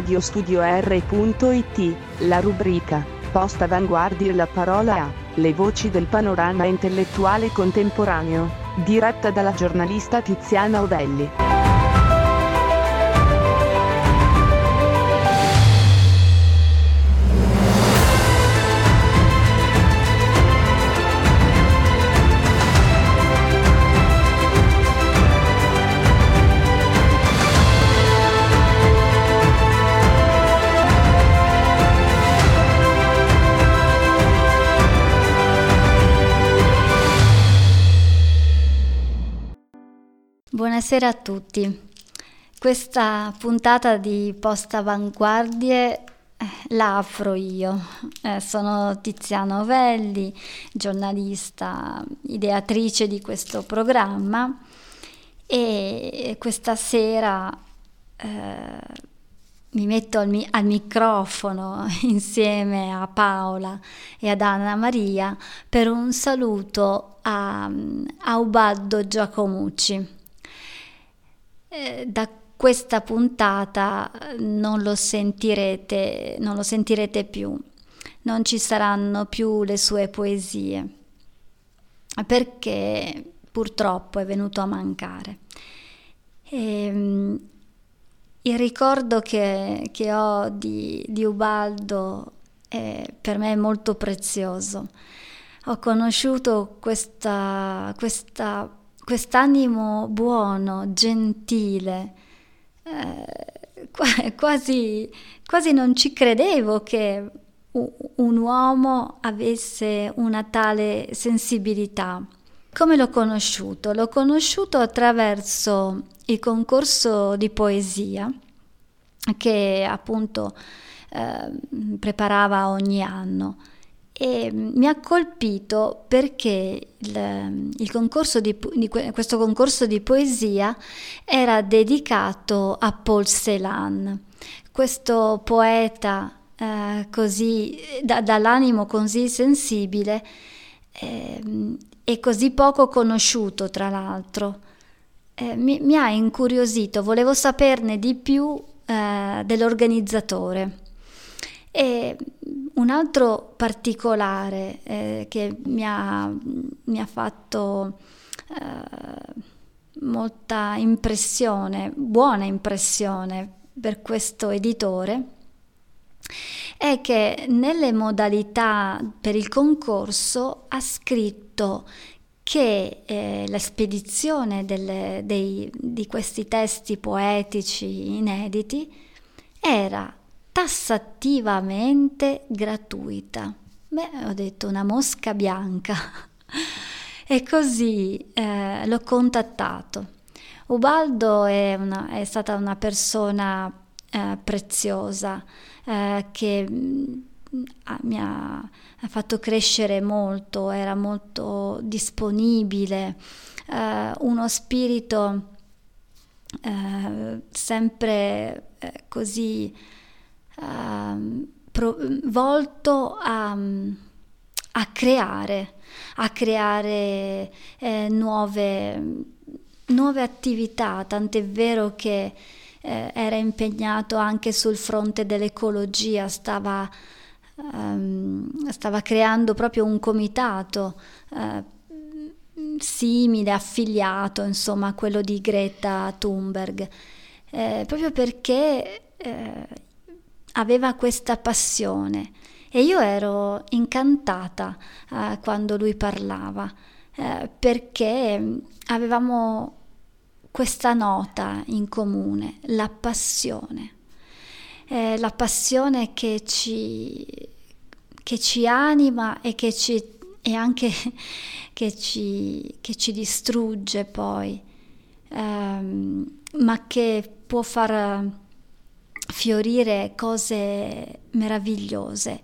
radiostudio.r.it, la rubrica Post Avanguardia e la parola a le voci del panorama intellettuale contemporaneo, diretta dalla giornalista Tiziana Ovelli. Buonasera a tutti. Questa puntata di Post Avanguardie eh, la apro io. Eh, sono Tiziana Ovelli, giornalista, ideatrice di questo programma e questa sera eh, mi metto al, mi- al, microfono insieme a Paola e ad Anna Maria per un saluto a, a Ubaldo Giacomucci. Eh, da questa puntata non lo sentirete, non lo sentirete più, non ci saranno più le sue poesie, perché purtroppo è venuto a mancare. E, ehm, il ricordo che, che ho di, di Ubaldo è, per me è molto prezioso. Ho conosciuto questa, questa quest'animo buono, gentile, eh, quasi, quasi non ci credevo che un uomo avesse una tale sensibilità. Come l'ho conosciuto? L'ho conosciuto attraverso il concorso di poesia che appunto eh, preparava ogni anno e mi ha colpito perché il, il concorso di, di, questo concorso di poesia era dedicato a Paul Celan, questo poeta eh, così, da, dall'animo così sensibile eh, e così poco conosciuto tra l'altro. Eh, mi, mi, ha incuriosito, volevo saperne di più eh, dell'organizzatore. E un altro particolare eh, che mi ha, mi ha fatto eh, molta impressione, buona impressione per questo editore, è che nelle modalità per il concorso ha scritto che eh, la spedizione delle, dei, di questi testi poetici inediti era tassativamente gratuita. Beh, ho detto una mosca bianca. e così eh, l'ho contattato. Ubaldo è, una, è stata una persona eh, preziosa eh, che mm, mi ha, fatto crescere molto, era molto disponibile, eh, uno spirito eh, sempre eh, così Ehm, pro, volto a, a, creare, a creare eh, nuove, nuove attività, tant'è vero che eh, era impegnato anche sul fronte dell'ecologia, stava, ehm, stava creando proprio un comitato eh, simile, affiliato insomma a quello di Greta Thunberg, eh, proprio perché eh, aveva questa passione e io ero incantata eh, quando lui parlava eh, perché avevamo questa nota in comune, la passione, eh, la passione che ci, che ci anima e, che ci, e anche che ci, che ci distrugge poi, ehm, ma che può far fiorire cose meravigliose.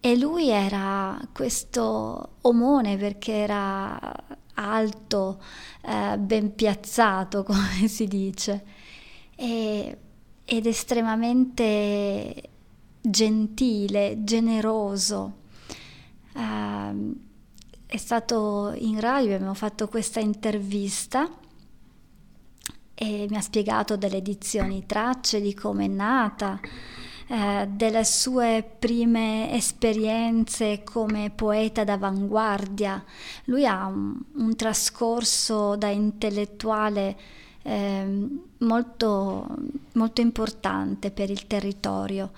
E lui era questo omone perché era alto, eh, ben piazzato, come si dice, e, ed estremamente gentile, generoso. Uh, è stato in radio, abbiamo fatto questa intervista e mi ha spiegato delle edizioni tracce, di come è nata, eh, delle sue prime esperienze come poeta d'avanguardia. Lui ha un, un trascorso da intellettuale eh, molto, molto, importante per il territorio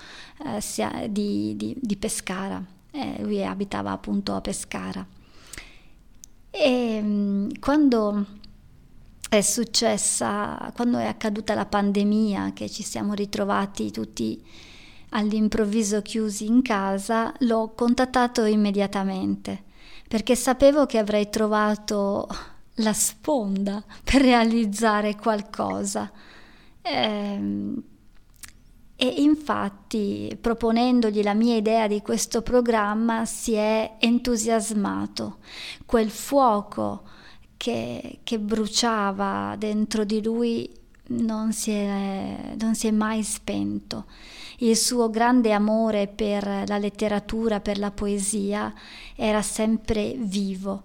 eh, di, di, di Pescara. Eh, lui abitava appunto a Pescara. E mm, quando è successa, quando è accaduta la pandemia, che ci siamo ritrovati tutti all'improvviso chiusi in casa, l'ho contattato immediatamente perché sapevo che avrei trovato la sponda per realizzare qualcosa. Ehm, e infatti, proponendogli la mia idea di questo programma, si è entusiasmato. Quel fuoco che, che bruciava dentro di lui non si, è, non si è mai spento. Il suo grande amore per la letteratura, per la poesia, era sempre vivo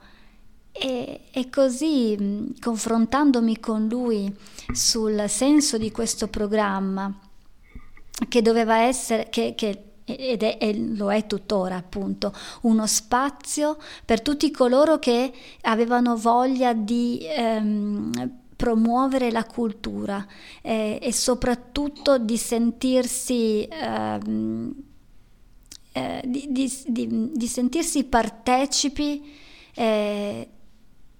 e, e così, confrontandomi con lui sul senso di questo programma, che doveva essere, che, che ed è, e lo è tuttora appunto, uno spazio per tutti coloro che avevano voglia di ehm, promuovere la cultura eh, e soprattutto di sentirsi ehm, eh, di, di, di, di, sentirsi partecipi eh,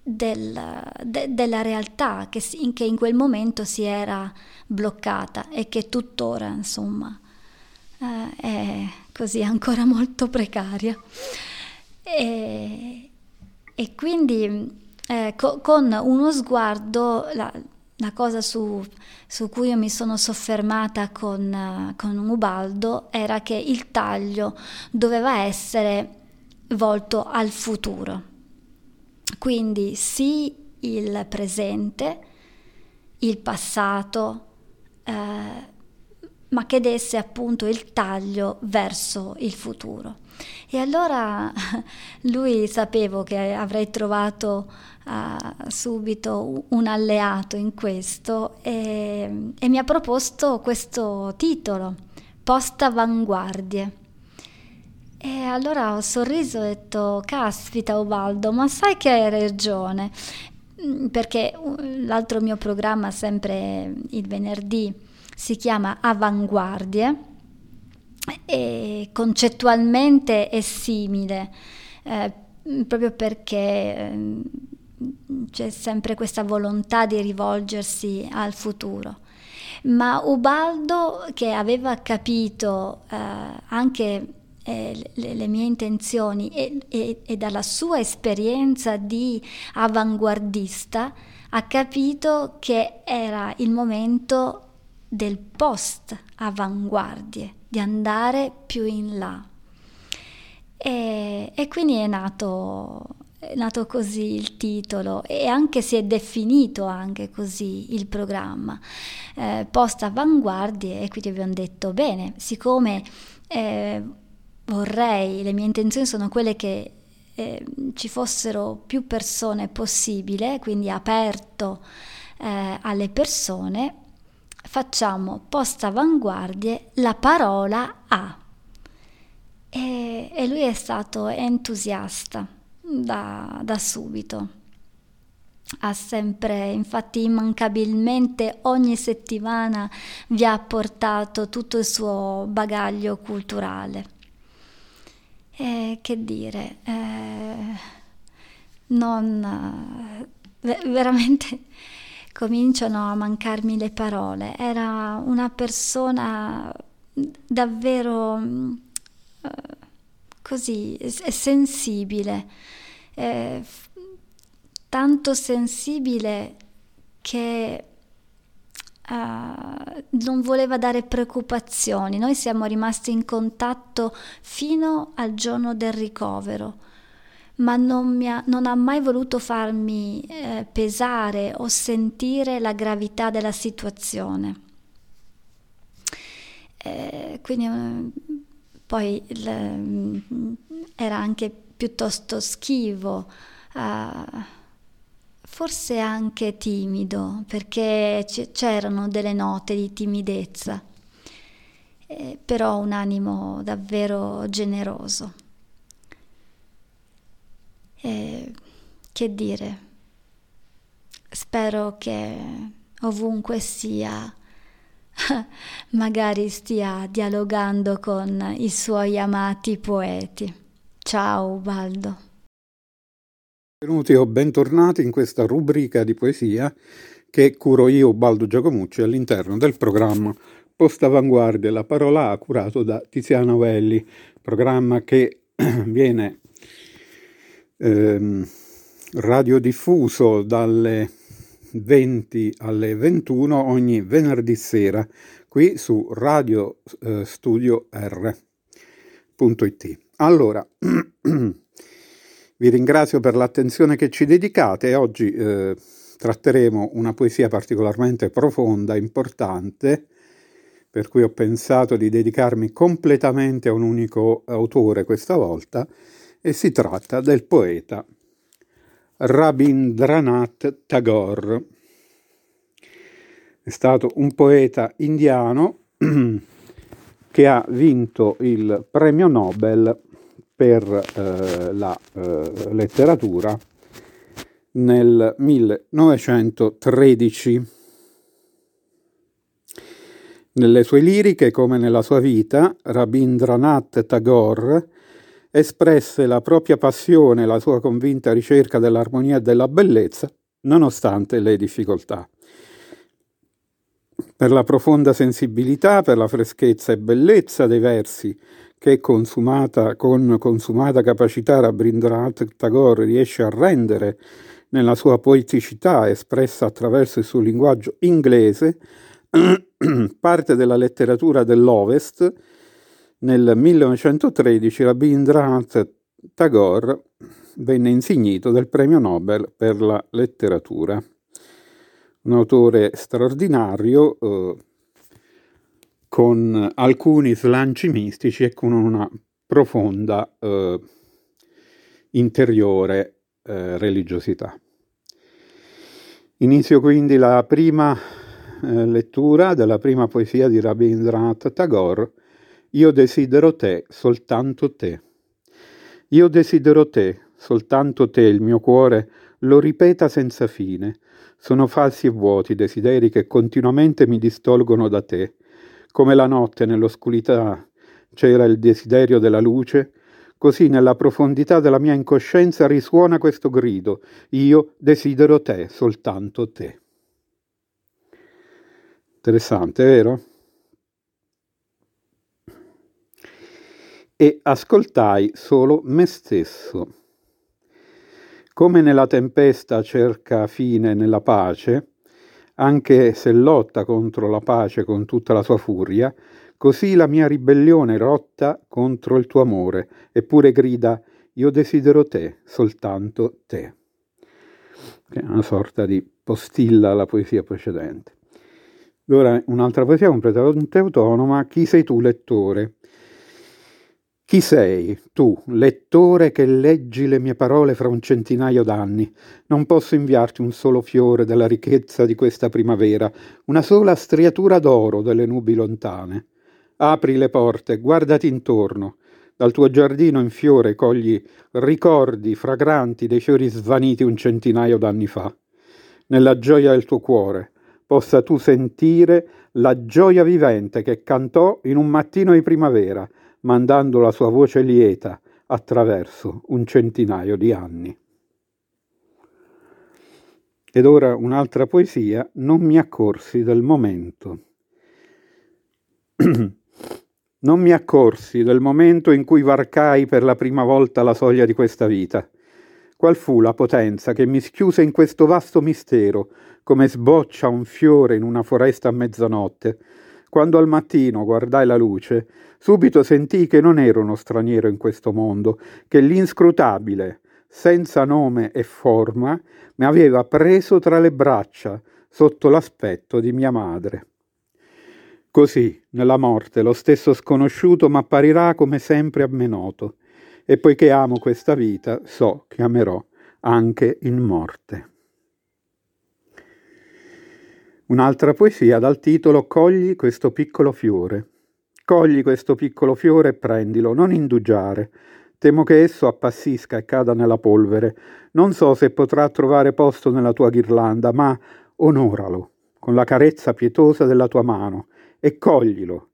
del, de, della realtà che, che, in quel momento si era bloccata e che tuttora insomma eh, è così ancora molto precaria. E, e quindi eh, co, con uno sguardo la, la cosa su, su, cui io mi sono soffermata con, con Ubaldo era che il taglio doveva essere volto al futuro. Quindi sì il presente, il passato, eh, ma che desse appunto il taglio verso il futuro. E allora lui sapevo che avrei trovato uh, subito un alleato in questo e, e mi ha proposto questo titolo, Post Avanguardie. E allora ho sorriso e ho detto, caspita Ubaldo, ma sai che hai ragione, mm, perché l'altro mio programma, sempre il venerdì, si chiama Avanguardie e concettualmente è simile, eh, proprio perché eh, c'è sempre questa volontà di rivolgersi al futuro. Ma Ubaldo, che aveva capito eh, anche eh, le, le, mie intenzioni e, e, e dalla sua esperienza di avanguardista ha capito che era il momento del post avanguardie, di andare più in là. E, e quindi è nato, è nato, così il titolo e anche si è definito anche così il programma. Eh, post avanguardie e quindi abbiamo detto bene, siccome eh, vorrei, le mie intenzioni sono quelle che eh, ci fossero più persone possibile, quindi aperto eh, alle persone, facciamo post avanguardie la parola A. E, e lui è stato entusiasta da, da subito. Ha sempre, infatti, immancabilmente ogni settimana vi ha portato tutto il suo bagaglio culturale. Eh, che dire, eh, non, eh, veramente cominciano a mancarmi le parole. Era una persona davvero eh, così sensibile, eh, tanto sensibile che Uh, non voleva dare preoccupazioni. Noi siamo rimasti in contatto fino al giorno del ricovero, ma non, ha, non ha, mai voluto farmi eh, pesare o sentire la gravità della situazione. Eh, quindi eh, poi il, era anche piuttosto schivo. Uh, forse anche timido, perché c'erano delle note di timidezza, eh, però un animo davvero generoso. Eh, che dire, spero che ovunque sia, magari stia dialogando con i suoi amati poeti. Ciao Ubaldo. Benvenuti o bentornati in questa rubrica di poesia che curo io, Baldo Giacomucci, all'interno del programma Post Avanguardia, la parola A, curato da Tiziano Velli, programma che viene ehm, radiodiffuso dalle 20 alle 21 ogni venerdì sera qui su Radio eh, Studio R.it. Allora, Vi ringrazio per l'attenzione che ci dedicate oggi eh, tratteremo una poesia particolarmente profonda, importante, per cui ho pensato di dedicarmi completamente a un unico autore questa volta, e si tratta del poeta Rabindranath Tagore. È stato un poeta indiano che ha vinto il premio Nobel per eh, la eh, letteratura nel 1913. Nelle sue liriche, come nella sua vita, Rabindranath Tagore espresse la propria passione la sua convinta ricerca dell'armonia e della bellezza, nonostante le difficoltà. Per la profonda sensibilità, per la freschezza e bellezza dei versi che consumata, con consumata capacità Rabindranath Tagore riesce a rendere nella sua poeticità espressa attraverso il suo linguaggio inglese, parte della letteratura dell'Ovest, nel 1913 Rabindranath Tagore venne insignito del premio Nobel per la letteratura. Un autore straordinario, eh, con alcuni slanci mistici e con una profonda eh, interiore eh, religiosità. Inizio quindi la prima eh, lettura della prima poesia di Rabindranath Tagore, Io desidero te, soltanto te. Io desidero te, soltanto te, il mio cuore lo ripeta senza fine. Sono falsi e vuoti desideri che continuamente mi distolgono da te come la notte nell'oscurità c'era il desiderio della luce, così nella profondità della mia incoscienza risuona questo grido, io desidero te, soltanto te. Interessante, vero? E ascoltai solo me stesso. Come nella tempesta cerca fine nella pace, anche se lotta contro la pace con tutta la sua furia, così la mia ribellione rotta contro il tuo amore, eppure grida io desidero te, soltanto te. Che è una sorta di postilla alla poesia precedente. Ora un'altra poesia completamente autonoma, Chi sei tu lettore? Chi sei, tu, lettore che leggi le mie parole fra un centinaio d'anni? Non posso inviarti un solo fiore della ricchezza di questa primavera, una sola striatura d'oro delle nubi lontane. Apri le porte, guardati intorno. Dal tuo giardino in fiore cogli ricordi fragranti dei fiori svaniti un centinaio d'anni fa. Nella gioia del tuo cuore possa tu sentire la gioia vivente che cantò in un mattino di primavera, mandando la sua voce lieta attraverso un centinaio di anni. Ed ora un'altra poesia, non mi accorsi del momento. non mi accorsi del momento in cui varcai per la prima volta la soglia di questa vita. Qual fu la potenza che mi schiuse in questo vasto mistero, come sboccia un fiore in una foresta a mezzanotte, quando al mattino guardai la luce, subito sentii che non ero uno straniero in questo mondo, che l'inscrutabile, senza nome e forma, mi aveva preso tra le braccia sotto l'aspetto di mia madre. Così, nella morte, lo stesso sconosciuto m'apparirà come sempre a me noto, e poiché amo questa vita, so che amerò anche in morte. Un'altra poesia dal titolo Cogli questo piccolo fiore. Cogli questo piccolo fiore e prendilo, non indugiare. Temo che esso appassisca e cada nella polvere. Non so se potrà trovare posto nella tua ghirlanda, ma onoralo con la carezza pietosa della tua mano e coglilo.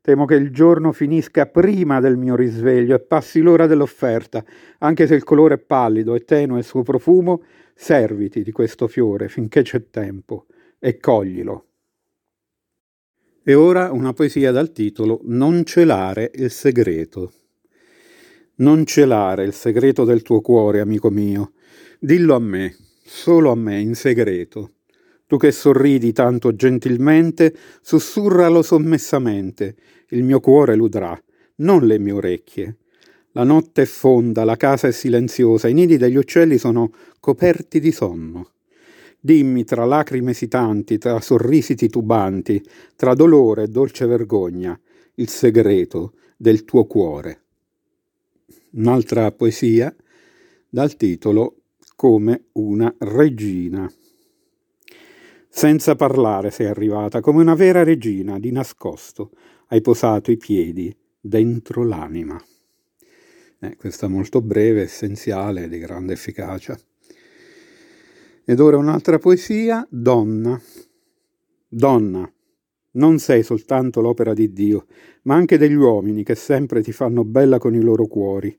Temo che il giorno finisca prima del mio risveglio e passi l'ora dell'offerta, anche se il colore è pallido e tenue il suo profumo, serviti di questo fiore finché c'è tempo e coglilo. E ora una poesia dal titolo Non celare il segreto. Non celare il segreto del tuo cuore, amico mio. Dillo a me, solo a me, in segreto. Tu che sorridi tanto gentilmente, sussurralo sommessamente. Il mio cuore l'udrà, non le mie orecchie. La notte è fonda, la casa è silenziosa, i nidi degli uccelli sono coperti di sonno. Dimmi tra lacrime esitanti, tra sorrisi titubanti, tra dolore e dolce vergogna, il segreto del tuo cuore un'altra poesia dal titolo Come una regina. Senza parlare sei arrivata, come una vera regina, di nascosto, hai posato i piedi dentro l'anima. Eh, questa molto breve, essenziale, di grande efficacia. Ed ora un'altra poesia, Donna. Donna, non sei soltanto l'opera di Dio, ma anche degli uomini che sempre ti fanno bella con i loro cuori.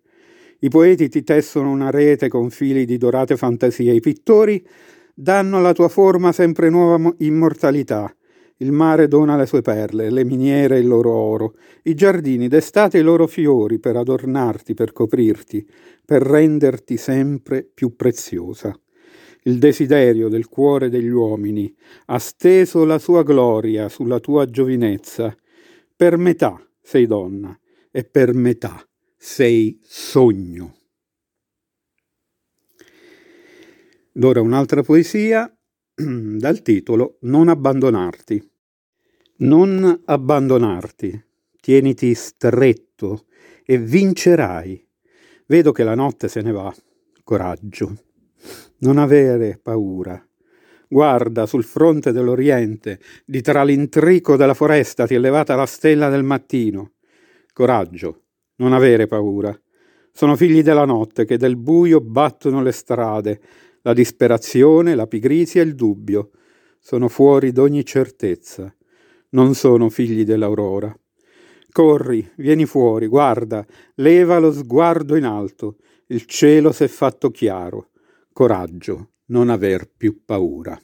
I poeti ti tessono una rete con fili di dorate fantasie, i pittori danno alla tua forma sempre nuova immortalità. Il mare dona le sue perle, le miniere il loro oro, i giardini d'estate i loro fiori per adornarti, per coprirti, per renderti sempre più preziosa il desiderio del cuore degli uomini, ha steso la sua gloria sulla tua giovinezza. Per metà sei donna e per metà sei sogno. Ed ora un'altra poesia dal titolo Non abbandonarti. Non abbandonarti, tieniti stretto e vincerai. Vedo che la notte se ne va. Coraggio. Non avere paura. Guarda, sul fronte dell'Oriente, di tra l'intrico della foresta ti è levata la stella del mattino. Coraggio, non avere paura. Sono figli della notte che del buio battono le strade, la disperazione, la pigrizia e il dubbio. Sono fuori d'ogni certezza. Non sono figli dell'aurora. Corri, vieni fuori, guarda, leva lo sguardo in alto. Il cielo s'è fatto chiaro coraggio, non aver più paura.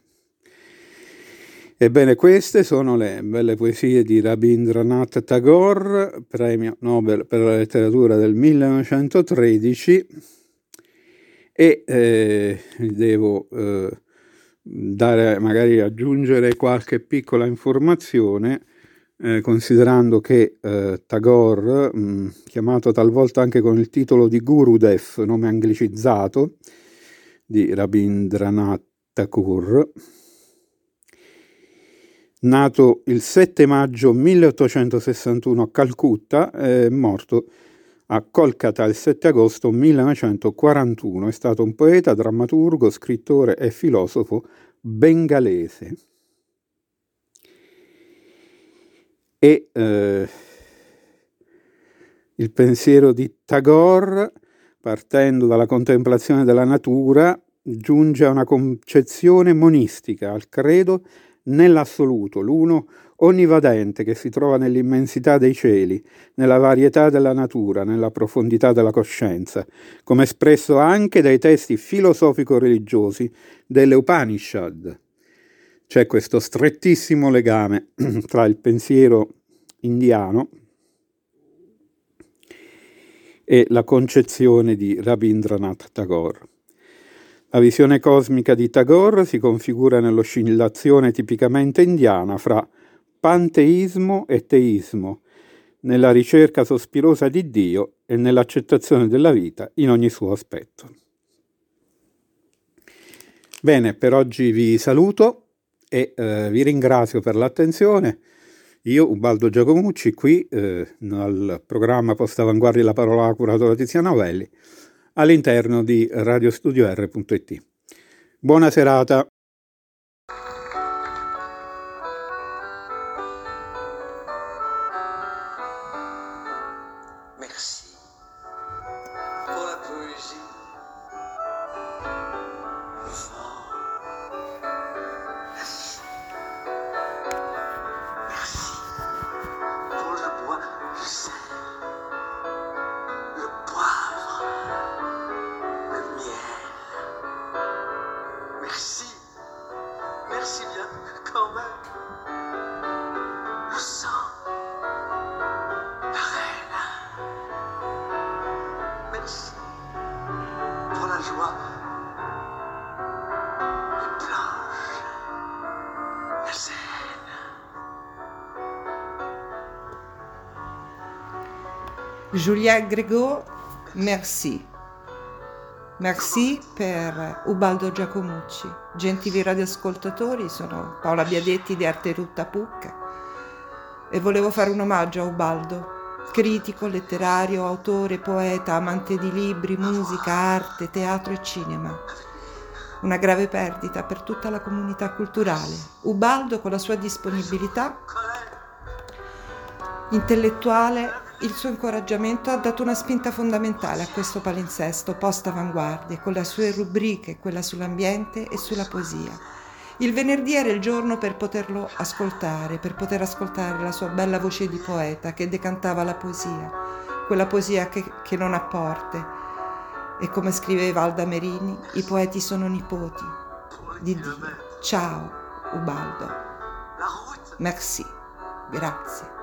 Ebbene, queste sono le belle poesie di Rabindranath Tagore, premio Nobel per la letteratura del 1913, e eh, devo eh, dare, magari aggiungere qualche piccola informazione, eh, considerando che eh, Tagore, mh, chiamato talvolta anche con il titolo di Gurudev, nome anglicizzato, di Rabindranath Tagore, nato il 7 maggio 1861 a Calcutta, è morto a Kolkata il 7 agosto 1941. È stato un poeta, drammaturgo, scrittore e filosofo bengalese. E eh, il pensiero di Tagore partendo dalla contemplazione della natura, giunge a una concezione monistica, al credo nell'assoluto, l'uno onnivadente che si trova nell'immensità dei cieli, nella varietà della natura, nella profondità della coscienza, come espresso anche dai testi filosofico-religiosi delle Upanishad. C'è questo strettissimo legame tra il pensiero indiano e la concezione di Rabindranath Tagore. La visione cosmica di Tagore si configura nell'oscillazione tipicamente indiana fra panteismo e teismo, nella ricerca sospirosa di Dio e nell'accettazione della vita in ogni suo aspetto. Bene, per oggi vi saluto e eh, vi ringrazio per l'attenzione. Io, Ubaldo Giacomucci, qui eh, nel programma Post Avanguardia la parola a curatore Tiziana Novelli, all'interno di radiostudio.r.it. Buona serata. Juliette Grégo, merci. Merci per Ubaldo Giacomucci. Gentili radioascoltatori, sono Paola Biadetti di Arte Rutta Pucca e volevo fare un omaggio a Ubaldo, critico, letterario, autore, poeta, amante di libri, musica, arte, teatro e cinema. Una grave perdita per tutta la comunità culturale. Ubaldo, con la sua disponibilità intellettuale il suo incoraggiamento ha dato una spinta fondamentale a questo palinsesto post-avanguardia, con le sue rubriche, quella sull'ambiente e sulla poesia. Il venerdì era il giorno per poterlo ascoltare, per poter ascoltare la sua bella voce di poeta che decantava la poesia, quella poesia che, che non ha porte. E come scriveva Alda Merini, i poeti sono nipoti di Dio. Ciao, Ubaldo. Merci. Grazie.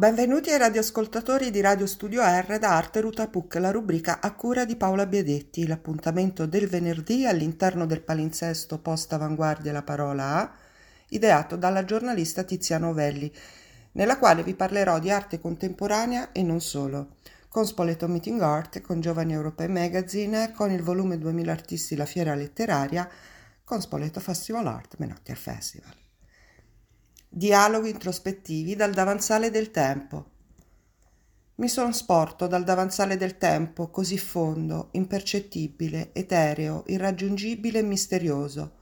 Benvenuti ai radioascoltatori di Radio Studio R da Arte Ruta Puc, la rubrica a cura di Paola Biedetti, l'appuntamento del venerdì all'interno del palinsesto post avanguardia la parola A, ideato dalla giornalista Tiziana Ovelli, nella quale vi parlerò di arte contemporanea e non solo, con Spoleto Meeting Art, con Giovani Europei Magazine, con il volume 2000 Artisti La Fiera Letteraria, con Spoleto Festival Art Menotti al Festival. Dialoghi introspettivi dal davanzale del tempo. Mi son sporto dal davanzale del tempo così fondo, impercettibile, etereo, irraggiungibile e misterioso.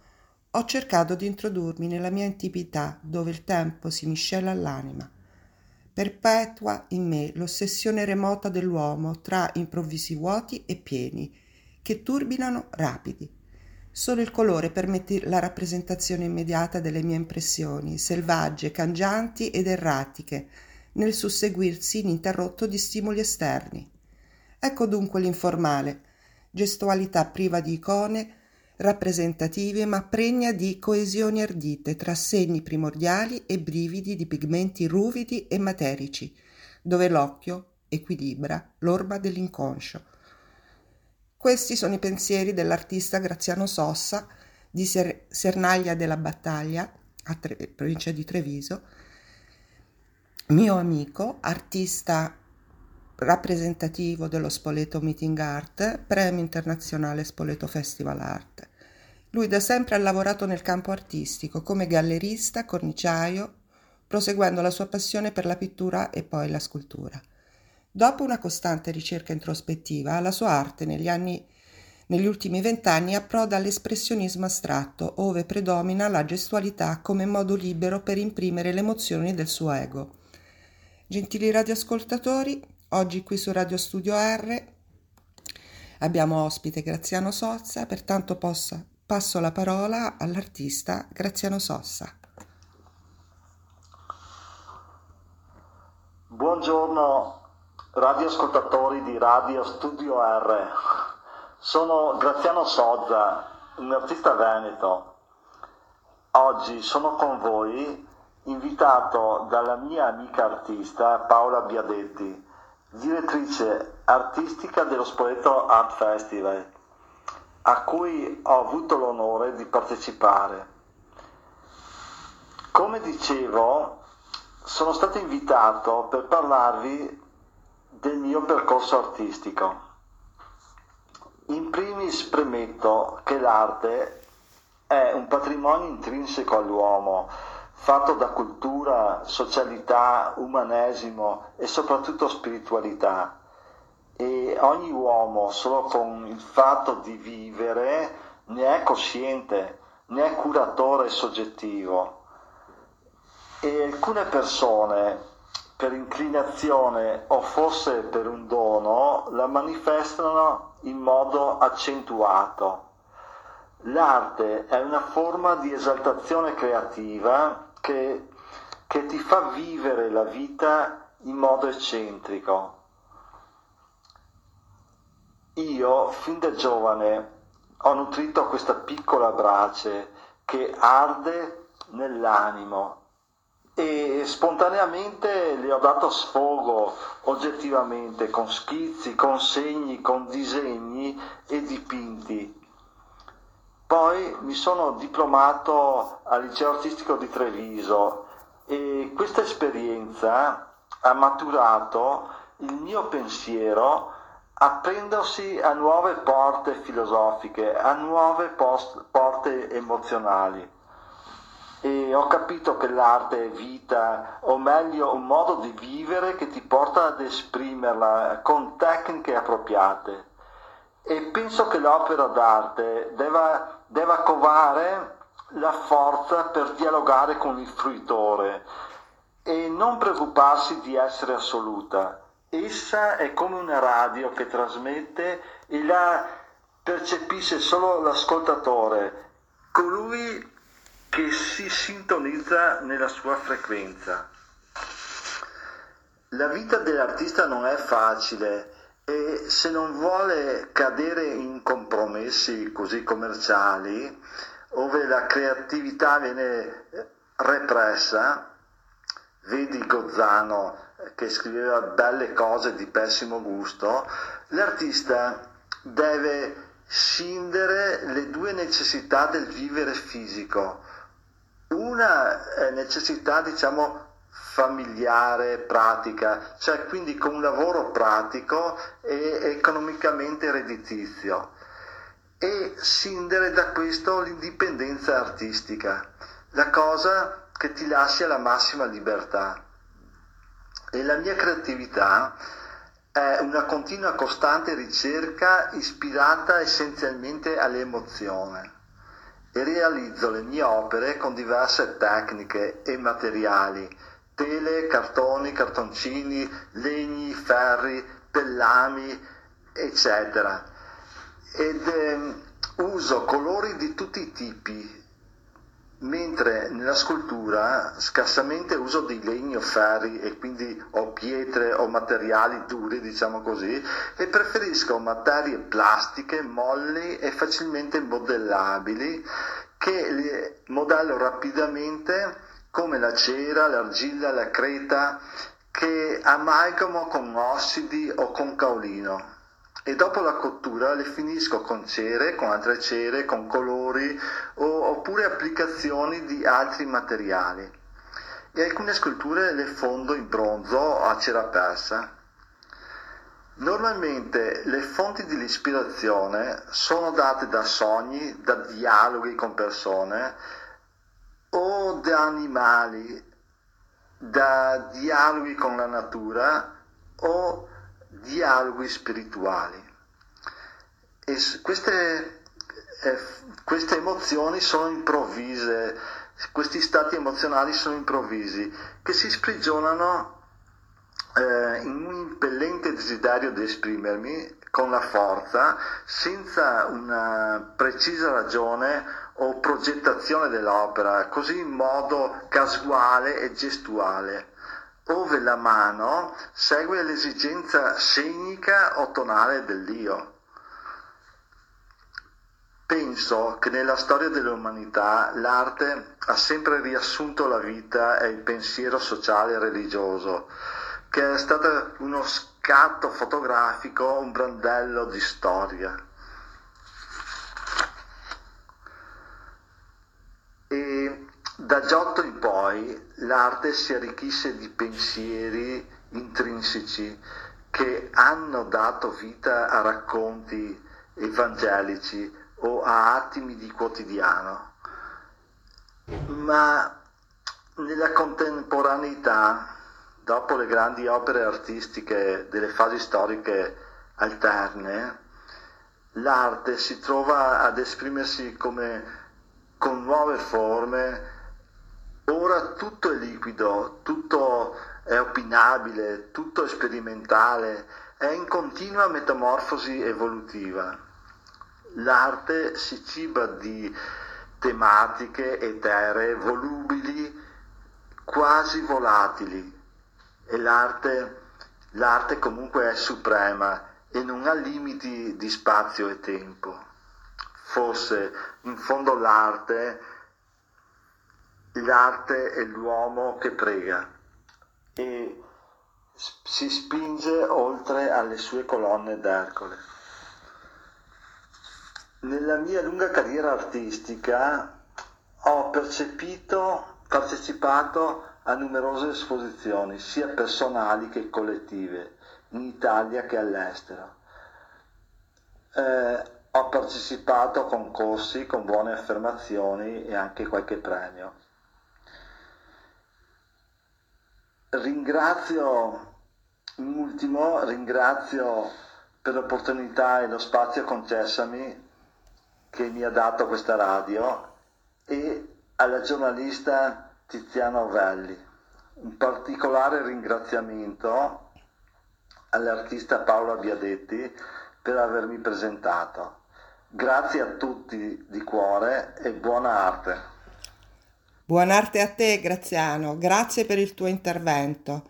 Ho cercato di introdurmi nella mia intimità dove il tempo si miscela all'anima. Perpetua in me l'ossessione remota dell'uomo tra improvvisi vuoti e pieni, che turbinano rapidi Solo il colore permette la rappresentazione immediata delle mie impressioni, selvagge, cangianti ed erratiche, nel susseguirsi ininterrotto di stimoli esterni. Ecco dunque l'informale, gestualità priva di icone rappresentative ma pregna di coesioni ardite tra segni primordiali e brividi di pigmenti ruvidi e materici, dove l'occhio equilibra l'orma dell'inconscio questi sono i pensieri dell'artista Graziano Sossa di Ser- Sernaglia della Battaglia, a Tre- provincia di Treviso, mio amico, artista rappresentativo dello Spoleto Meeting Art, premio internazionale Spoleto Festival Art. Lui da sempre ha lavorato nel campo artistico come gallerista, corniciaio, proseguendo la sua passione per la pittura e poi la scultura. Dopo una costante ricerca introspettiva, la sua arte negli anni negli ultimi vent'anni approda all'espressionismo astratto, ove predomina la gestualità come modo libero per imprimere le emozioni del suo ego. Gentili radioascoltatori, oggi qui su Radio Studio R abbiamo ospite Graziano Sozza, pertanto possa, passo la parola all'artista Graziano Sossa. Buongiorno radioascoltatori di Radio Studio R. Sono Graziano Sozza, un artista veneto. Oggi sono con voi invitato dalla mia amica artista Paola Biadetti, direttrice artistica dello Spoleto Art Festival, a cui ho avuto l'onore di partecipare. Come dicevo, sono stato invitato per parlarvi del mio percorso artistico. In primis premetto che l'arte è un patrimonio intrinseco all'uomo, fatto da cultura, socialità, umanesimo e soprattutto spiritualità. E ogni uomo solo con il fatto di vivere ne è cosciente, ne è curatore soggettivo. E alcune persone per inclinazione o forse per un dono la manifestano in modo accentuato. L'arte è una forma di esaltazione creativa che, che ti fa vivere la vita in modo eccentrico. Io, fin da giovane, ho nutrito questa piccola brace che arde nell'animo e spontaneamente le ho dato sfogo oggettivamente con schizzi, con segni, con disegni e dipinti. Poi mi sono diplomato al liceo artistico di Treviso e questa esperienza ha maturato il mio pensiero aprendosi a nuove porte filosofiche, a nuove post- porte emozionali. E ho capito che l'arte è vita, o meglio un modo di vivere che ti porta ad esprimerla con tecniche appropriate e penso che l'opera d'arte debba, debba covare la forza per dialogare con il fruitore e non preoccuparsi di essere assoluta. Essa è come una radio che trasmette e la percepisce solo l'ascoltatore, colui che si sintonizza nella sua frequenza. La vita dell'artista non è facile e se non vuole cadere in compromessi così commerciali, dove la creatività viene repressa, vedi Gozzano che scriveva belle cose di pessimo gusto, l'artista deve scindere le due necessità del vivere fisico. Una è necessità, diciamo, familiare, pratica, cioè quindi con un lavoro pratico e economicamente redditizio e scindere da questo l'indipendenza artistica, la cosa che ti lascia la massima libertà. E la mia creatività è una continua costante ricerca ispirata essenzialmente all'emozione e realizzo le mie opere con diverse tecniche e materiali tele, cartoni, cartoncini, legni, ferri, pellami, eccetera. Ed ehm, uso colori di tutti i tipi, mentre nella scultura scarsamente uso dei legni o ferri e quindi ho pietre o materiali duri, diciamo così, e preferisco materie plastiche, molli e facilmente modellabili che modello rapidamente come la cera, l'argilla, la creta, che amalgamo con ossidi o con caolino e dopo la cottura le finisco con cere, con altre cere, con colori o, oppure applicazioni di altri materiali. E alcune sculture le fondo in bronzo a cera persa. Normalmente le fonti dell'ispirazione sono date da sogni, da dialoghi con persone, o da animali, da dialoghi con la natura o dialoghi spirituali. E queste, eh, queste emozioni sono improvvise, questi stati emozionali sono improvvisi, che si sprigionano eh, in un impellente desiderio di esprimermi con la forza, senza una precisa ragione o progettazione dell'opera, così in modo casuale e gestuale. Ove la mano segue l'esigenza scenica o tonale dell'io. Penso che nella storia dell'umanità l'arte ha sempre riassunto la vita e il pensiero sociale e religioso, che è stato uno scatto fotografico, un brandello di storia. E da Giotto in poi l'arte si arricchisce di pensieri intrinseci che hanno dato vita a racconti evangelici o a attimi di quotidiano. Ma nella contemporaneità, dopo le grandi opere artistiche delle fasi storiche alterne, l'arte si trova ad esprimersi come con nuove forme. Ora tutto è liquido, tutto è opinabile, tutto è sperimentale, è in continua metamorfosi evolutiva l'arte si ciba di tematiche eteree, volubili, quasi volatili e l'arte, l'arte comunque è suprema e non ha limiti di spazio e tempo. Forse in fondo l'arte, l'arte è l'uomo che prega e si spinge oltre alle sue colonne d'Ercole. Nella mia lunga carriera artistica ho percepito, partecipato a numerose esposizioni, sia personali che collettive, in Italia che all'estero. Eh, ho partecipato a concorsi con buone affermazioni e anche qualche premio. Ringrazio, in ultimo, ringrazio per l'opportunità e lo spazio concessami che mi ha dato questa radio e alla giornalista Tiziana Ovelli. Un particolare ringraziamento all'artista Paola Biadetti per avermi presentato. Grazie a tutti di cuore e buona arte. Buona arte a te, Graziano. Grazie per il tuo intervento.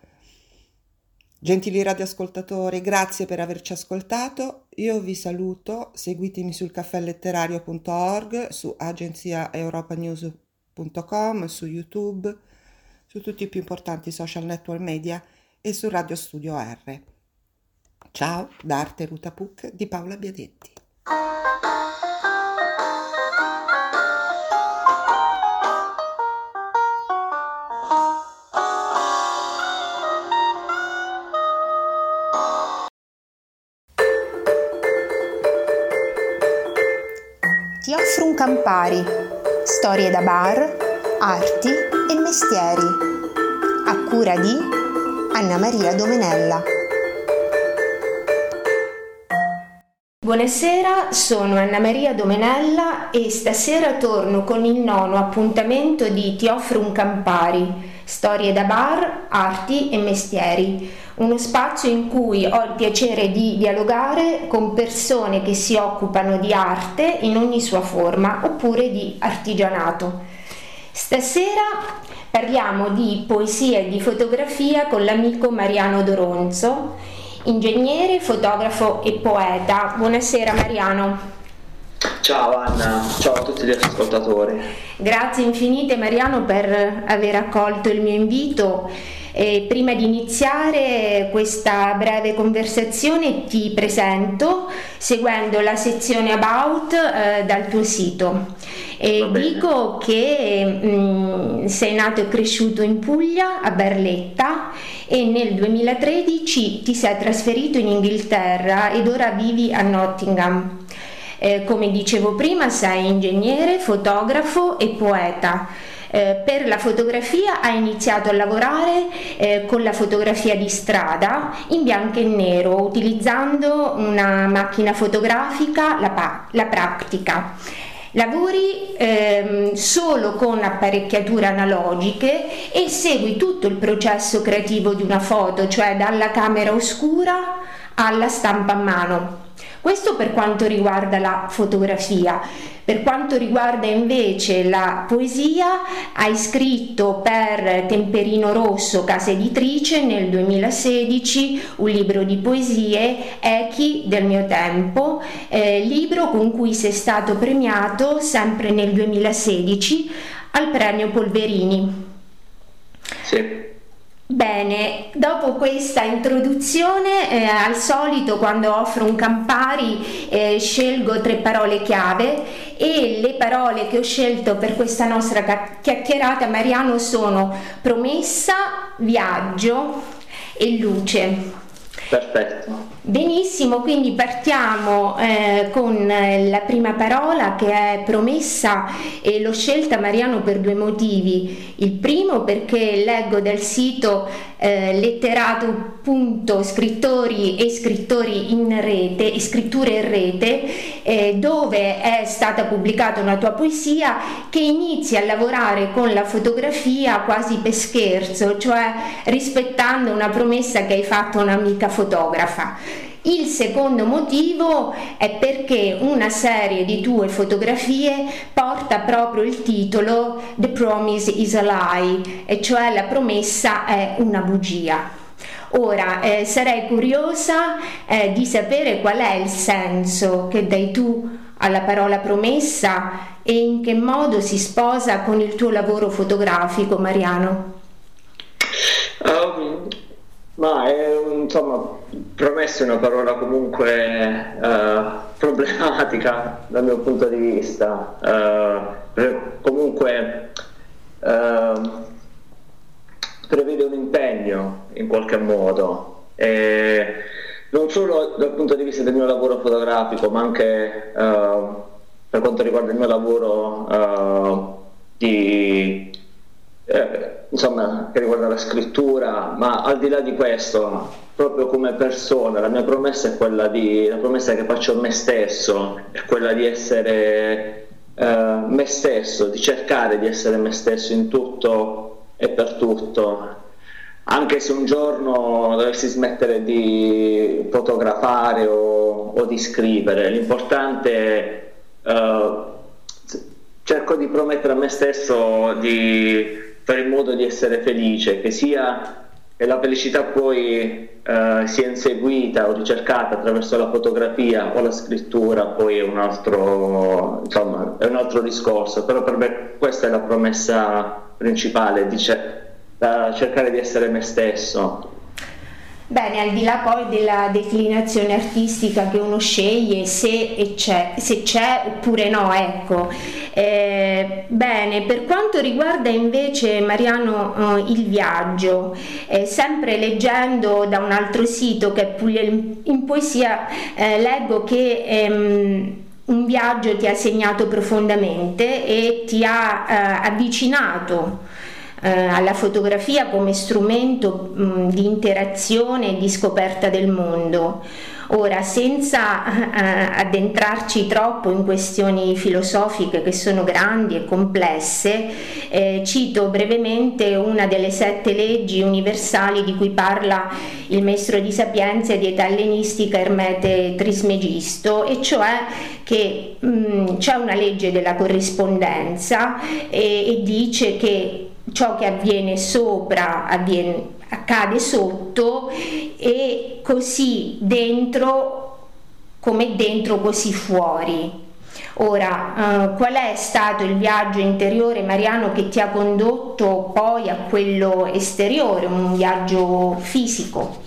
Gentili radioascoltatori, grazie per averci ascoltato. Io vi saluto, seguitemi sul caffèletterario.org, su agenziaeuropanews.com, su YouTube, su tutti i più importanti social network media e su Radio Studio R. Ciao da Arte Ruta Puc di Paola Biadetti. Campari, storie da bar, arti e mestieri, a cura di Anna Maria Domenella. Buonasera, sono Anna Maria Domenella e stasera torno con il nono appuntamento di Ti offro un Campari, storie da bar, arti e mestieri, uno spazio in cui ho il piacere di dialogare con persone che si occupano di arte in ogni sua forma oppure di artigianato. Stasera parliamo di poesia e di fotografia con l'amico Mariano Doronzo ingegnere, fotografo e poeta. Buonasera Mariano. Ciao Anna, ciao a tutti gli ascoltatori. Grazie infinite Mariano per aver accolto il mio invito. E prima di iniziare questa breve conversazione ti presento seguendo la sezione About eh, dal tuo sito. E dico che mh, mm, sei nato e cresciuto in Puglia, a Barletta e nel 2013 ti sei trasferito in Inghilterra ed ora vivi a Nottingham. Eh, come dicevo prima, sei ingegnere, fotografo e poeta. Eh, per la fotografia ha iniziato a lavorare eh, con la fotografia di strada in bianco e nero utilizzando una macchina fotografica, la, la Practica. Lavori ehm, solo con apparecchiature analogiche e segui tutto il processo creativo di una foto, cioè dalla camera oscura alla stampa a mano. Questo per quanto riguarda la fotografia. Per quanto riguarda invece la poesia, hai scritto per Temperino Rosso, casa editrice, nel 2016 un libro di poesie, Echi del mio tempo, eh, libro con cui sei stato premiato sempre nel 2016 al premio Polverini. Sì. Bene, dopo questa introduzione, eh, al solito quando offro un Campari eh, scelgo tre parole chiave e le parole che ho scelto per questa nostra chiacchierata, Mariano, sono promessa, viaggio e luce. Perfetto. Benissimo, quindi partiamo eh, con la prima parola che è promessa e l'ho scelta Mariano per due motivi. Il primo perché leggo dal sito eh, letterato.scrittori e scrittori in rete, e scritture in rete, eh, dove è stata pubblicata una tua poesia che inizi a lavorare con la fotografia quasi per scherzo, cioè rispettando una promessa che hai fatto a un'amica fotografa. Il secondo motivo è perché una serie di tue fotografie porta proprio il titolo The Promise is a Lie, e cioè la promessa è una bugia. Ora eh, sarei curiosa eh, di sapere qual è il senso che dai tu alla parola promessa e in che modo si sposa con il tuo lavoro fotografico, Mariano. Um, ma è insomma, promessa è una parola comunque uh, problematica dal mio punto di vista. Uh, comunque uh, prevede un impegno in qualche modo. E non solo dal punto di vista del mio lavoro fotografico, ma anche per quanto riguarda il mio lavoro di eh, insomma, che riguarda la scrittura, ma al di là di questo, proprio come persona, la mia promessa è quella di, la promessa che faccio a me stesso, è quella di essere eh, me stesso, di cercare di essere me stesso in tutto e per tutto. Anche se un giorno dovessi smettere di fotografare o, o di scrivere, l'importante è eh, cerco di promettere a me stesso di fare in modo di essere felice, che sia e la felicità poi eh, sia inseguita o ricercata attraverso la fotografia o la scrittura, poi è un altro, insomma, è un altro discorso, però per me questa è la promessa principale, dice, cercare di essere me stesso, Bene, al di là poi della declinazione artistica che uno sceglie, se c'è, se c'è oppure no, ecco. Eh, bene, per quanto riguarda invece Mariano eh, il viaggio, eh, sempre leggendo da un altro sito che è Puglia in Poesia, eh, leggo che ehm, un viaggio ti ha segnato profondamente e ti ha eh, avvicinato eh, alla fotografia come strumento mh, di interazione e di scoperta del mondo. Ora, senza eh, addentrarci troppo in questioni filosofiche che sono grandi e complesse, eh, cito brevemente una delle sette leggi universali di cui parla il maestro di Sapienza e di età ellenistica Ermete Trismegisto, e cioè che mh, c'è una legge della corrispondenza e, e dice che ciò che avviene sopra avviene, accade sotto e così dentro come dentro così fuori. Ora, eh, qual è stato il viaggio interiore mariano che ti ha condotto poi a quello esteriore, un viaggio fisico?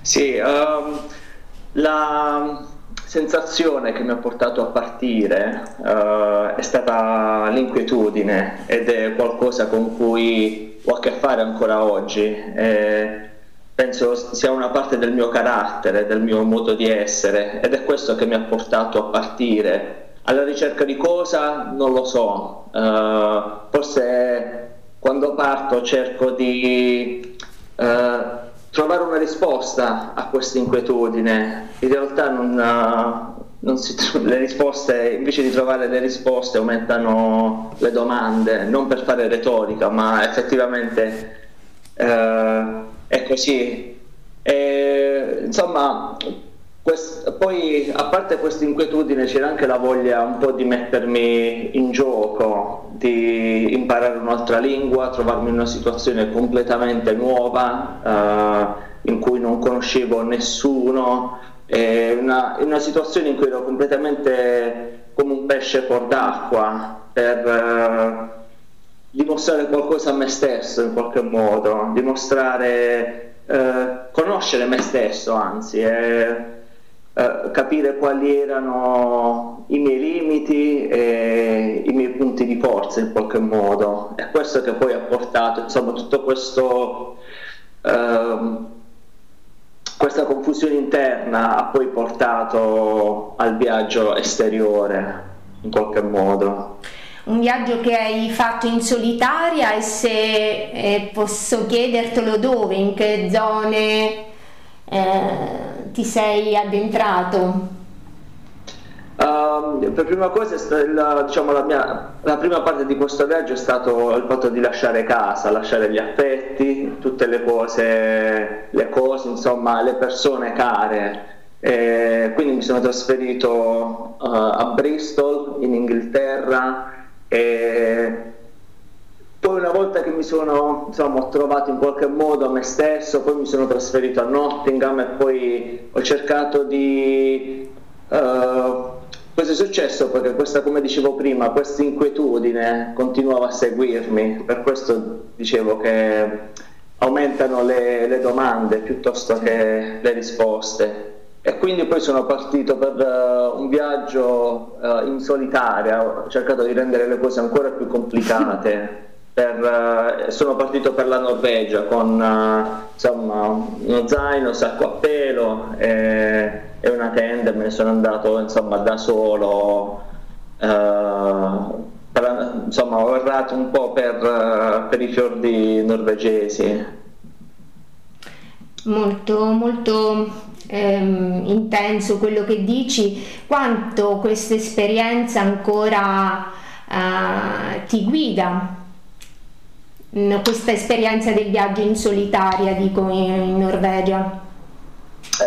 Sì, um, la, sensazione che mi ha portato a partire uh, è stata l'inquietudine ed è qualcosa con cui ho a che fare ancora oggi. E penso sia una parte del mio carattere, del mio modo di essere ed è questo che mi ha portato a partire. Alla ricerca di cosa? Non lo so. Uh, forse quando parto cerco di... Uh, trovare una risposta a questa inquietudine. In realtà non, si, le risposte, invece di trovare le risposte, aumentano le domande, non per fare retorica, ma effettivamente eh, è così. E, insomma, quest- poi a parte questa inquietudine c'era anche la voglia un po' di mettermi in gioco, di imparare un'altra lingua, trovarmi in una situazione completamente nuova eh, in cui non conoscevo nessuno, una, in una situazione in cui ero completamente come un pesce fuor d'acqua per eh, dimostrare qualcosa a me stesso in qualche modo, dimostrare, eh, conoscere me stesso anzi. E, eh, capire quali erano i miei limiti e i miei punti di forza in qualche modo. È questo che poi ha portato, insomma, tutto questo. Uh, questa confusione interna ha poi portato al viaggio esteriore in qualche modo. Un viaggio che hai fatto in solitaria e se eh, posso chiedertelo dove, in che zone eh, ti sei addentrato? Uh, per prima cosa, la, diciamo, la, mia, la, prima parte di questo viaggio è stato il fatto di lasciare casa, lasciare gli affetti, tutte le cose, le cose, insomma, le persone care. E quindi mi sono trasferito uh, a Bristol, in Inghilterra, e poi una volta che mi sono insomma, trovato in qualche modo me stesso, poi mi sono trasferito a Nottingham e poi ho cercato di... Uh, questo è successo perché questa, come dicevo prima, questa inquietudine continuava a seguirmi, per questo dicevo che aumentano le, le domande piuttosto che le risposte. E quindi poi sono partito per uh, un viaggio uh, in solitaria, ho cercato di rendere le cose ancora più complicate. Per, uh, sono partito per la Norvegia con uh, insomma, uno zaino, sacco a pelo e, e, una tenda me ne sono andato insomma, da solo. Uh, per, insomma, ho errato un po' per, per i fiordi norvegesi. Molto, molto ehm, intenso quello che dici. Quanto questa esperienza ancora ti guida questa esperienza del viaggio in solitaria, dico, in, Norvegia?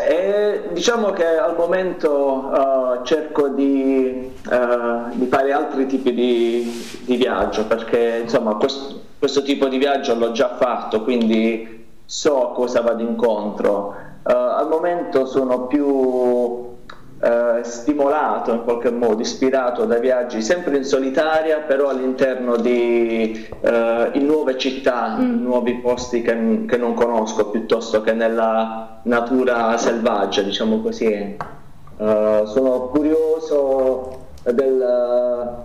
Eh, diciamo che al momento uh, cerco di, uh, di, fare altri tipi di, di viaggio perché insomma questo, questo, tipo di viaggio l'ho già fatto quindi so a cosa vado incontro. Uh, al momento sono più eh, stimolato in qualche modo, ispirato da viaggi sempre in solitaria, però all'interno di eh, in nuove città, mm. nuovi posti che, che, non conosco, piuttosto che nella natura selvaggia, diciamo così. Uh, sono curioso del,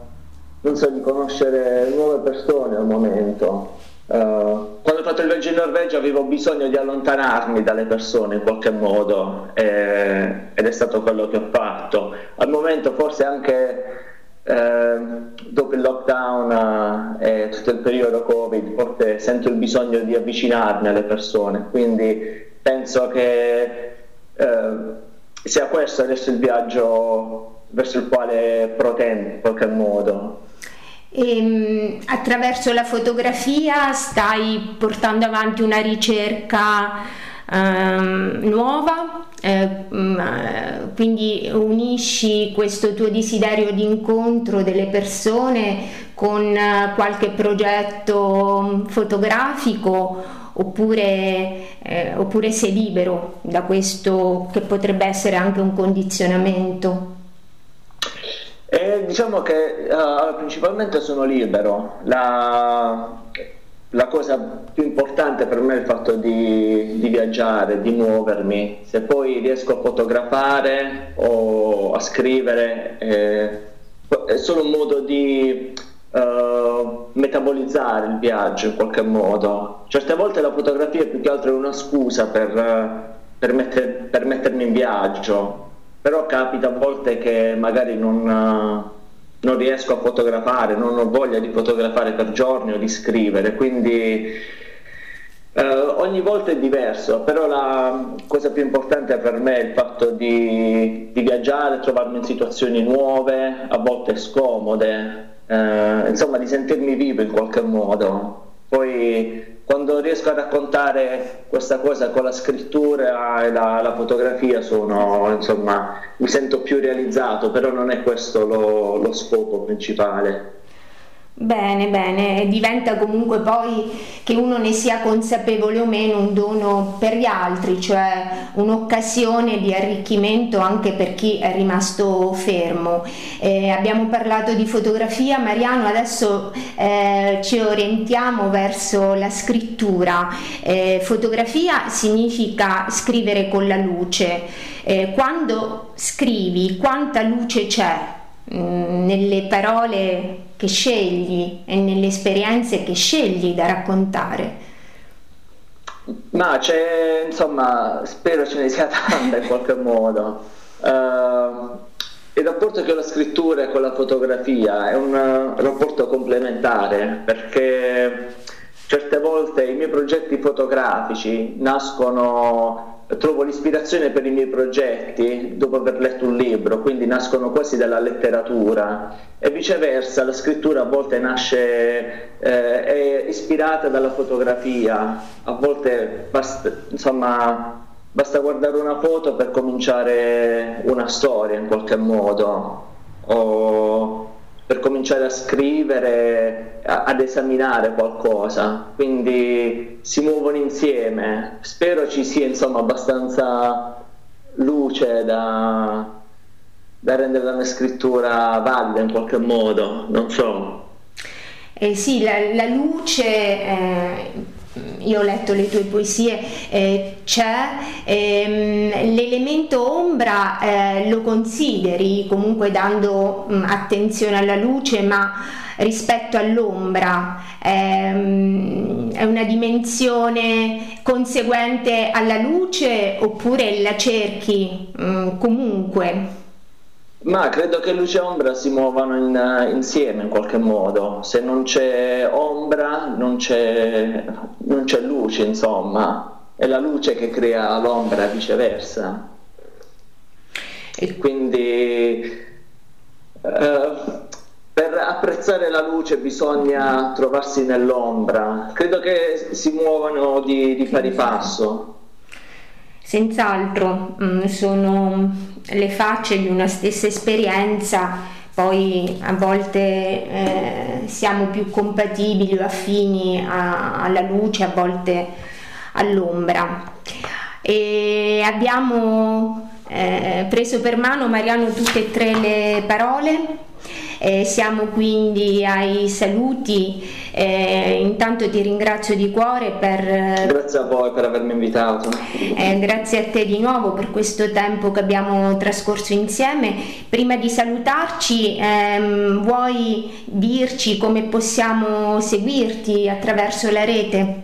non so, di conoscere nuove persone al momento. Uh, quando ho fatto il viaggio in Norvegia avevo bisogno di allontanarmi dalle persone in qualche modo eh, ed è stato quello che ho fatto. Al momento forse anche eh, dopo il lockdown eh, e tutto il periodo Covid forse sento il bisogno di avvicinarmi alle persone, quindi penso che eh, sia questo adesso il viaggio verso il quale protendo in qualche modo. E, ehm, attraverso la fotografia stai portando avanti una ricerca ehm, nuova, eh, mm, eh, quindi unisci questo tuo desiderio di incontro delle persone con eh, qualche progetto fotografico oppure, eh, oppure sei libero da questo che potrebbe essere anche un condizionamento? E diciamo che uh, principalmente sono libero. La, la, cosa più importante per me è il fatto di, di, viaggiare, di muovermi. Se poi riesco a fotografare o a scrivere, eh, è solo un modo di uh, metabolizzare il viaggio in qualche modo. Certe volte la fotografia è più che altro una scusa per, per, metter, per mettermi in viaggio però capita a volte che magari non, eh, non riesco a fotografare, non ho voglia di fotografare per giorni o di scrivere, quindi eh, ogni volta è diverso, però la cosa più importante per me è il fatto di, di viaggiare, trovarmi in situazioni nuove, a volte scomode, eh, insomma di sentirmi vivo in qualche modo. Poi quando riesco a raccontare questa cosa con la scrittura e la, la fotografia sono, insomma, mi sento più realizzato, però non è questo lo, lo scopo principale. Bene, bene, diventa comunque poi che uno ne sia consapevole o meno un dono per gli altri, cioè un'occasione di arricchimento anche per chi è rimasto fermo. Eh, abbiamo parlato di fotografia, Mariano, adesso eh, ci orientiamo verso la scrittura. Eh, fotografia significa scrivere con la luce. Eh, quando scrivi, quanta luce c'è? Mm, nelle parole che scegli e nelle esperienze che scegli da raccontare? Ma c'è, insomma, spero ce ne sia tanta in qualche modo. Uh, il rapporto con la scrittura e con la fotografia è un rapporto complementare perché certe volte i miei progetti fotografici nascono trovo l'ispirazione per i miei progetti dopo aver letto un libro, quindi nascono quasi dalla letteratura e viceversa la scrittura a volte nasce, eh, è ispirata dalla fotografia, a volte basta, insomma, basta guardare una foto per cominciare una storia in qualche modo. O per cominciare a scrivere, a, ad esaminare qualcosa, quindi si muovono insieme. Spero ci sia insomma abbastanza luce da, da rendere la mia scrittura valida in qualche modo, non so. Eh sì, la, la luce eh, io ho letto le tue poesie, eh, c'è ehm, l'elemento ombra, eh, lo consideri comunque dando mh, mm, attenzione alla luce, ma rispetto all'ombra ehm, è una dimensione conseguente alla luce oppure la cerchi mh, mm, comunque? Ma credo che luce e ombra si muovano in, insieme in qualche modo. Se non c'è ombra, non c'è, non c'è luce, insomma. È la luce che crea l'ombra, viceversa. E quindi eh, per apprezzare la luce bisogna trovarsi nell'ombra. Credo che si muovano di, di pari passo. Senz'altro mm, sono le facce di una stessa esperienza, poi a volte eh, siamo più compatibili o affini a, alla luce, a volte all'ombra. E abbiamo eh, preso per mano Mariano tutte e tre le parole eh, siamo quindi ai saluti, eh, intanto ti ringrazio di cuore per... Eh, grazie a voi per avermi invitato. Eh, grazie a te di nuovo per questo tempo che abbiamo trascorso insieme. Prima di salutarci, ehm, vuoi dirci come possiamo seguirti attraverso la rete?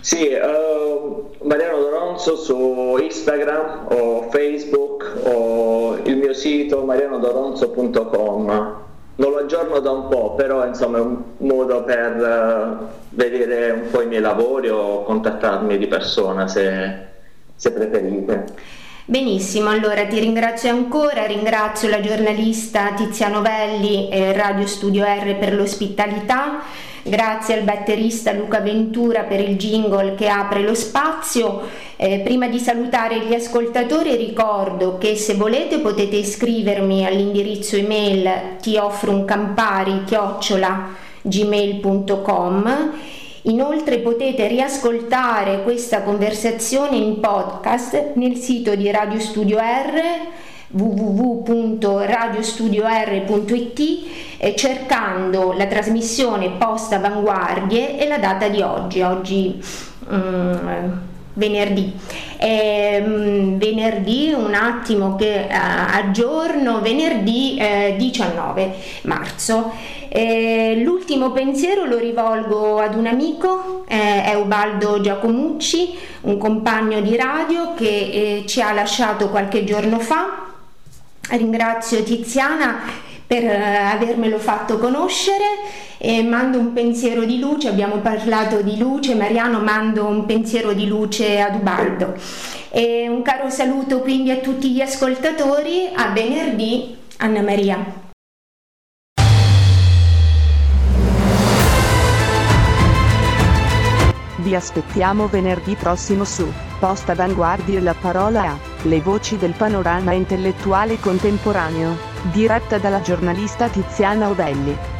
Sì, uh, Mariano Doronzo su Instagram o Facebook o il mio sito marianodoronzo.com. Non lo aggiorno da un po', però insomma è un modo per uh, vedere un po' i miei lavori o contattarmi di persona se, se preferite. Benissimo, allora ti ringrazio ancora, ringrazio la giornalista Tiziano Velli e Radio Studio R per l'ospitalità. Grazie al batterista Luca Ventura per il jingle che apre lo spazio. Eh, prima di salutare gli ascoltatori ricordo che se volete potete iscrivermi all'indirizzo email ti offro un campari chiocciola gmail.com Inoltre potete riascoltare questa conversazione in podcast nel sito di Radio Studio R www.radiostudior.it eh, cercando la trasmissione post avanguardie e la data di oggi, oggi um, venerdì. Eh, venerdì, un attimo che eh, aggiorno, venerdì eh, 19 marzo. Eh, l'ultimo pensiero lo rivolgo ad un amico, eh, è Ubaldo Giacomucci, un compagno di radio che eh, ci ha lasciato qualche giorno fa Ringrazio Tiziana per eh, avermelo fatto conoscere e mando un pensiero di luce, abbiamo parlato di luce, Mariano mando un pensiero di luce ad Ubaldo. E un caro saluto quindi a tutti gli ascoltatori, a venerdì, Anna Maria. Vi aspettiamo venerdì prossimo su Post Avanguardia la parola a Le voci del panorama intellettuale contemporaneo, diretta dalla giornalista Tiziana Ovelli.